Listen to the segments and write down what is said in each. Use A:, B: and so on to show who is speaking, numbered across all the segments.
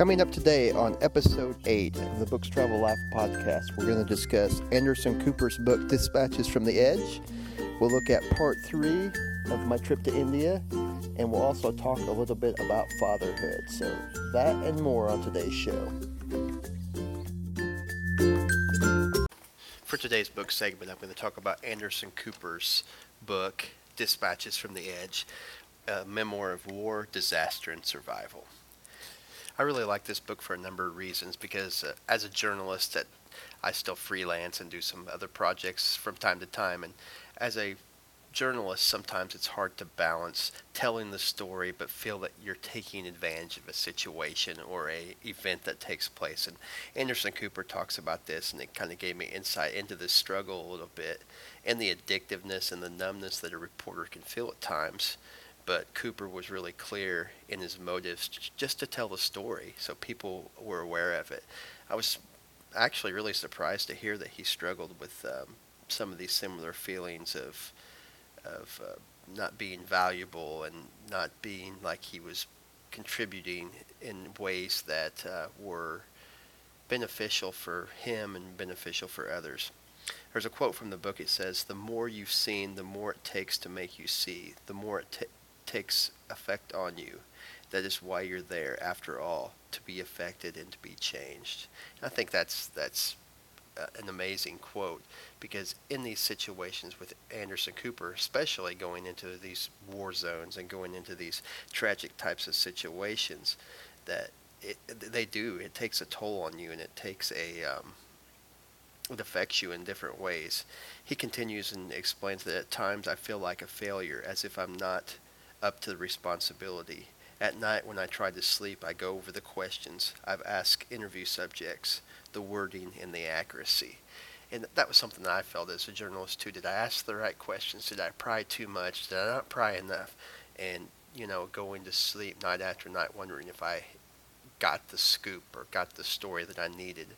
A: Coming up today on episode 8 of the Books Travel Life podcast, we're going to discuss Anderson Cooper's book Dispatches from the Edge. We'll look at part 3 of my trip to India, and we'll also talk a little bit about fatherhood. So, that and more on today's show. For today's book segment, I'm going to talk about Anderson Cooper's book Dispatches from the Edge, a memoir of war, disaster, and survival. I really like this book for a number of reasons because uh, as a journalist that I still freelance and do some other projects from time to time and as a journalist sometimes it's hard to balance telling the story but feel that you're taking advantage of a situation or a event that takes place. And Anderson Cooper talks about this and it kind of gave me insight into this struggle a little bit and the addictiveness and the numbness that a reporter can feel at times but Cooper was really clear in his motives just to tell the story so people were aware of it. I was actually really surprised to hear that he struggled with um, some of these similar feelings of of uh, not being valuable and not being like he was contributing in ways that uh, were beneficial for him and beneficial for others. There's a quote from the book. It says, "The more you've seen, the more it takes to make you see. The more it ta- takes effect on you. That is why you're there, after all, to be affected and to be changed. And I think that's that's uh, an amazing quote because in these situations with Anderson Cooper, especially going into these war zones and going into these tragic types of situations, that it, they do it takes a toll on you and it takes a um, it affects you in different ways. He continues and explains that at times I feel like a failure, as if I'm not up to the responsibility. At night, when I try to sleep, I go over the questions I've asked interview subjects, the wording, and the accuracy. And that was something that I felt as a journalist too. Did I ask the right questions? Did I pry too much? Did I not pry enough? And, you know, going to sleep night after night wondering if I got the scoop or got the story that I needed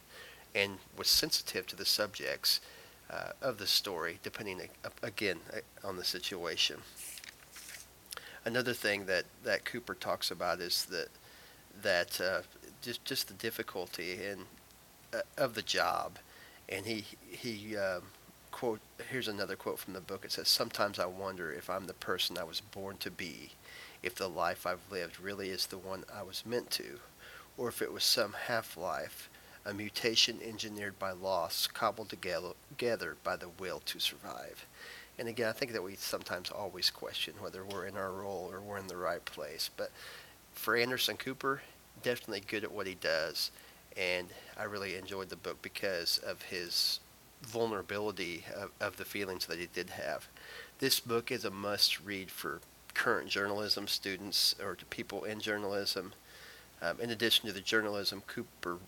A: and was sensitive to the subjects uh, of the story, depending, again, uh, on the situation another thing that, that Cooper talks about is that that uh, just just the difficulty in uh, of the job, and he he um, quote here's another quote from the book. It says, "Sometimes I wonder if I'm the person I was born to be, if the life I've lived really is the one I was meant to, or if it was some half life." A mutation engineered by loss, cobbled together by the will to survive. And again, I think that we sometimes always question whether we're in our role or we're in the right place. But for Anderson Cooper, definitely good at what he does. And I really enjoyed the book because of his vulnerability of, of the feelings that he did have. This book is a must read for current journalism students or to people in journalism. Um, in addition to the journalism, Cooper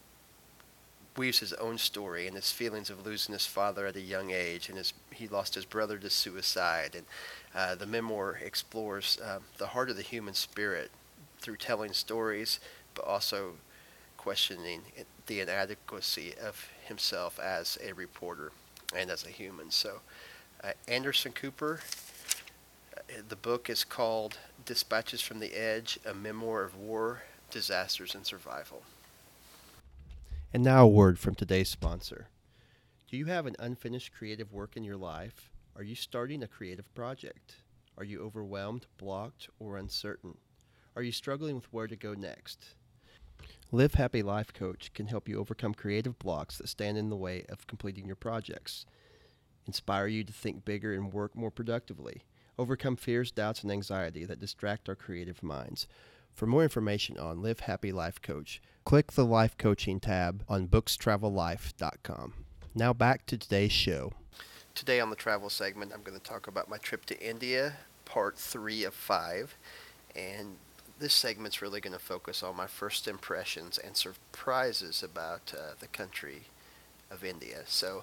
A: weaves his own story and his feelings of losing his father at a young age, and his, he lost his brother to suicide. And uh, the memoir explores uh, the heart of the human spirit through telling stories, but also questioning the inadequacy of himself as a reporter and as a human. So, uh, Anderson Cooper. Uh, the book is called Dispatches from the Edge, a memoir of war, disasters, and survival. And now, a word from today's sponsor. Do you have an unfinished creative work in your life? Are you starting a creative project? Are you overwhelmed, blocked, or uncertain? Are you struggling with where to go next? Live Happy Life Coach can help you overcome creative blocks that stand in the way of completing your projects, inspire you to think bigger and work more productively, overcome fears, doubts, and anxiety that distract our creative minds. For more information on Live Happy Life Coach, click the Life Coaching tab on bookstravellife.com. Now back to today's show. Today on the travel segment, I'm going to talk about my trip to India, part three of five. And this segment's really going to focus on my first impressions and surprises about uh, the country of India. So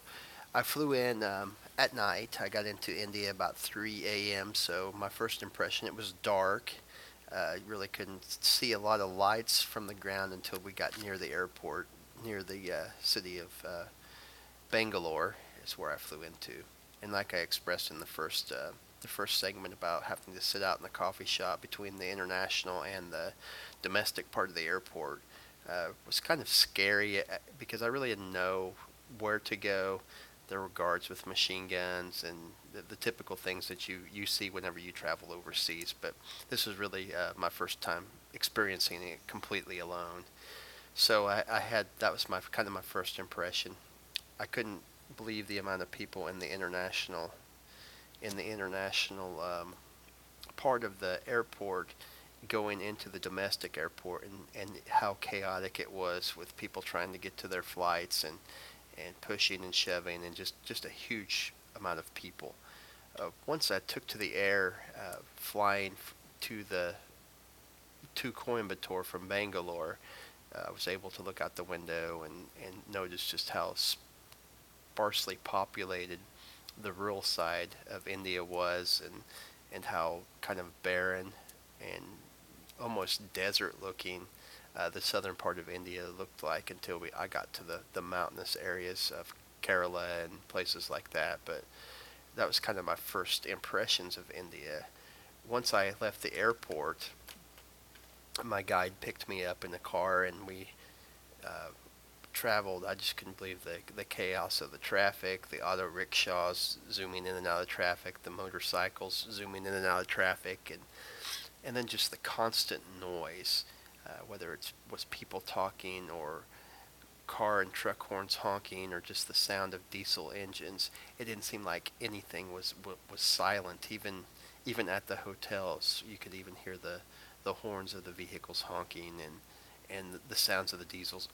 A: I flew in um, at night. I got into India about 3 a.m. So my first impression, it was dark uh, really couldn't see a lot of lights from the ground until we got near the airport, near the uh, city of uh, Bangalore, is where I flew into. And like I expressed in the first uh, the first segment about having to sit out in the coffee shop between the international and the domestic part of the airport, uh, was kind of scary uh, because I really didn't know where to go. There were guards with machine guns and the, the typical things that you, you see whenever you travel overseas. But this was really uh, my first time experiencing it completely alone. So I, I had that was my kind of my first impression. I couldn't believe the amount of people in the international in the international um, part of the airport going into the domestic airport and, and how chaotic it was with people trying to get to their flights and, and pushing and shoving and just, just a huge amount of people. Uh, once I took to the air, uh, flying f- to the to Coimbatore from Bangalore, uh, I was able to look out the window and, and notice just how sparsely populated the rural side of India was and and how kind of barren and almost desert looking uh, the southern part of India looked like until we I got to the, the mountainous areas of Kerala and places like that. But that was kind of my first impressions of India. Once I left the airport, my guide picked me up in the car and we uh, traveled. I just couldn't believe the the chaos of the traffic, the auto rickshaws zooming in and out of traffic, the motorcycles zooming in and out of traffic, and and then just the constant noise, uh, whether it was people talking or car and truck horns honking or just the sound of diesel engines. It didn't seem like anything was was silent. Even even at the hotels, you could even hear the the horns of the vehicles honking and and the sounds of the diesels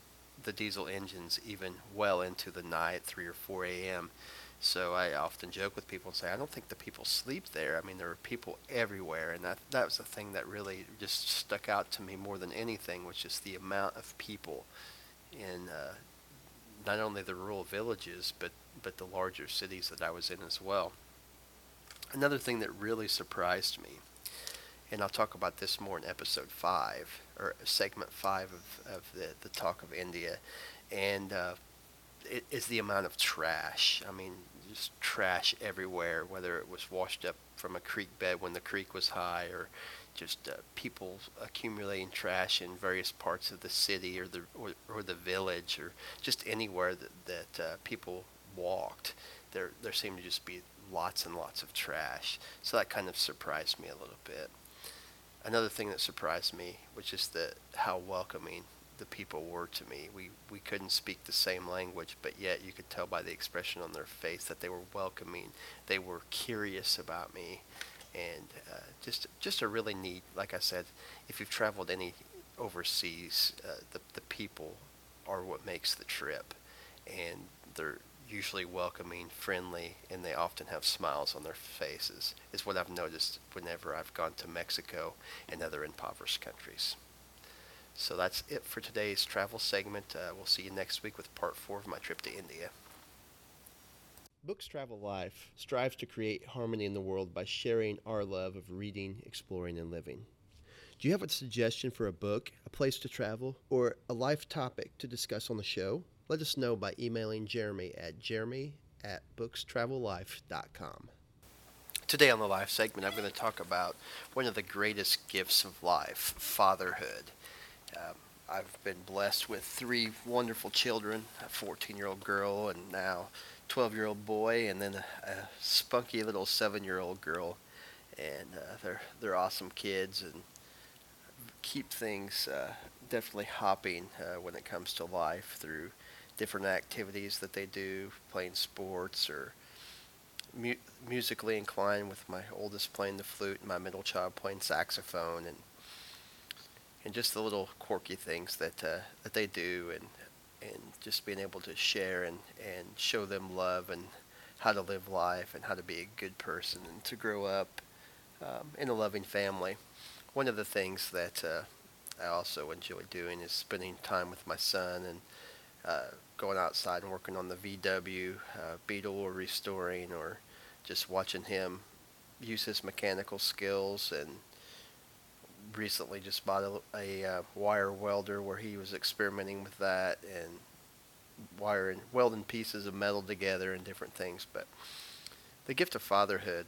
A: the diesel engines even well into the night, 3 or 4 a.m. So I often joke with people and say, I don't think the people sleep there. I mean, there are people everywhere, and that that was the thing that really just stuck out to me more than anything, which is the amount of people in uh, not only the rural villages, but but the larger cities that I was in as well. Another thing that really surprised me, and I'll talk about this more in episode five or segment five of, of the the talk of India, and uh, it is the amount of trash. I mean, just trash everywhere, whether it was washed up from a creek bed when the creek was high, or just uh, people accumulating trash in various parts of the city or the or, or the village, or just anywhere that that uh, people walked. There there seemed to just be lots and lots of trash. So that kind of surprised me a little bit. Another thing that surprised me was just the how welcoming the people were to me. We we couldn't speak the same language, but yet you could tell by the expression on their face that they were welcoming. They were curious about me, and uh, just just a really neat. Like I said, if you've traveled any overseas, uh, the the people are what makes the trip, and they're usually welcoming, friendly, and they often have smiles on their faces. Is what I've noticed whenever I've gone to Mexico and other impoverished countries. So that's it for today's travel segment. Uh, we'll see you next week with part four of my trip to India. Books Travel Life strives to create harmony in the world by sharing our love of reading, exploring, and living. Do you have a suggestion for a book, a place to travel, or a life topic to discuss on the show? Let us know by emailing Jeremy at jeremy at bookstravellife.com. Today on the life segment, I'm going to talk about one of the greatest gifts of life fatherhood. Um, I've been blessed with three wonderful children a 14 year old girl, and now 12 year old boy, and then a, a spunky little seven year old girl. And uh, they're, they're awesome kids and keep things uh, definitely hopping uh, when it comes to life through different activities that they do, playing sports or mu- musically inclined with my oldest playing the flute and my middle child playing saxophone and and just the little quirky things that uh, that they do, and and just being able to share and and show them love and how to live life and how to be a good person and to grow up um, in a loving family. One of the things that uh, I also enjoy doing is spending time with my son and uh, going outside and working on the VW uh, Beetle or restoring or just watching him use his mechanical skills and recently just bought a, a uh, wire welder where he was experimenting with that and wiring, welding pieces of metal together and different things. But the gift of fatherhood,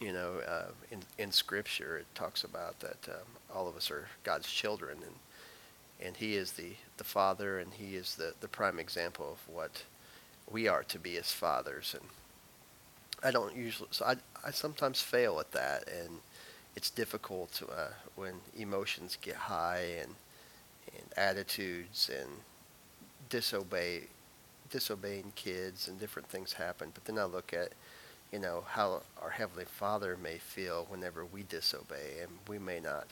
A: you know, uh, in in Scripture it talks about that um, all of us are God's children, and and he is the, the father, and he is the, the prime example of what we are to be as fathers. And I don't usually, so I, I sometimes fail at that, and it's difficult uh, when emotions get high and, and attitudes and disobey, disobeying kids and different things happen. But then I look at, you know, how our Heavenly Father may feel whenever we disobey, and we may not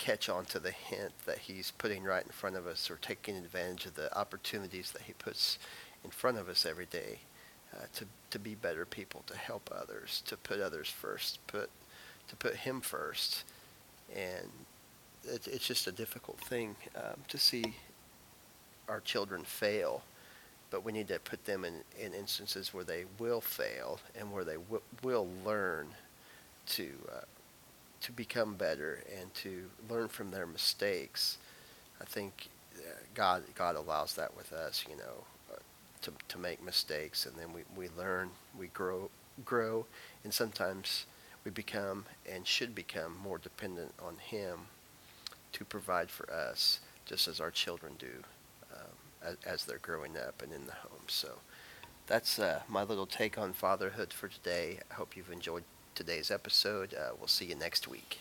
A: catch on to the hint that he's putting right in front of us or taking advantage of the opportunities that he puts in front of us every day uh, to, to be better people, to help others, to put others first, put, to put him first. And it, it's just a difficult thing um, to see our children fail, but we need to put them in, in instances where they will fail and where they w- will learn to uh, to become better and to learn from their mistakes. I think uh, God God allows that with us, you know, uh, to to make mistakes, and then we, we learn, we grow grow, and sometimes we become and should become more dependent on Him to provide for us, just as our children do um, as, as, they're growing up and in the home. So that's uh, my little take on fatherhood for today. I hope you've enjoyed today's episode. Uh, we'll see you next week.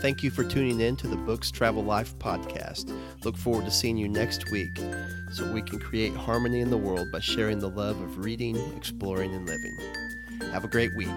A: Thank you for tuning in to the Books Travel Life podcast. Look forward to seeing you next week so we can create harmony in the world by sharing the love of reading, exploring, and living. Have a great week.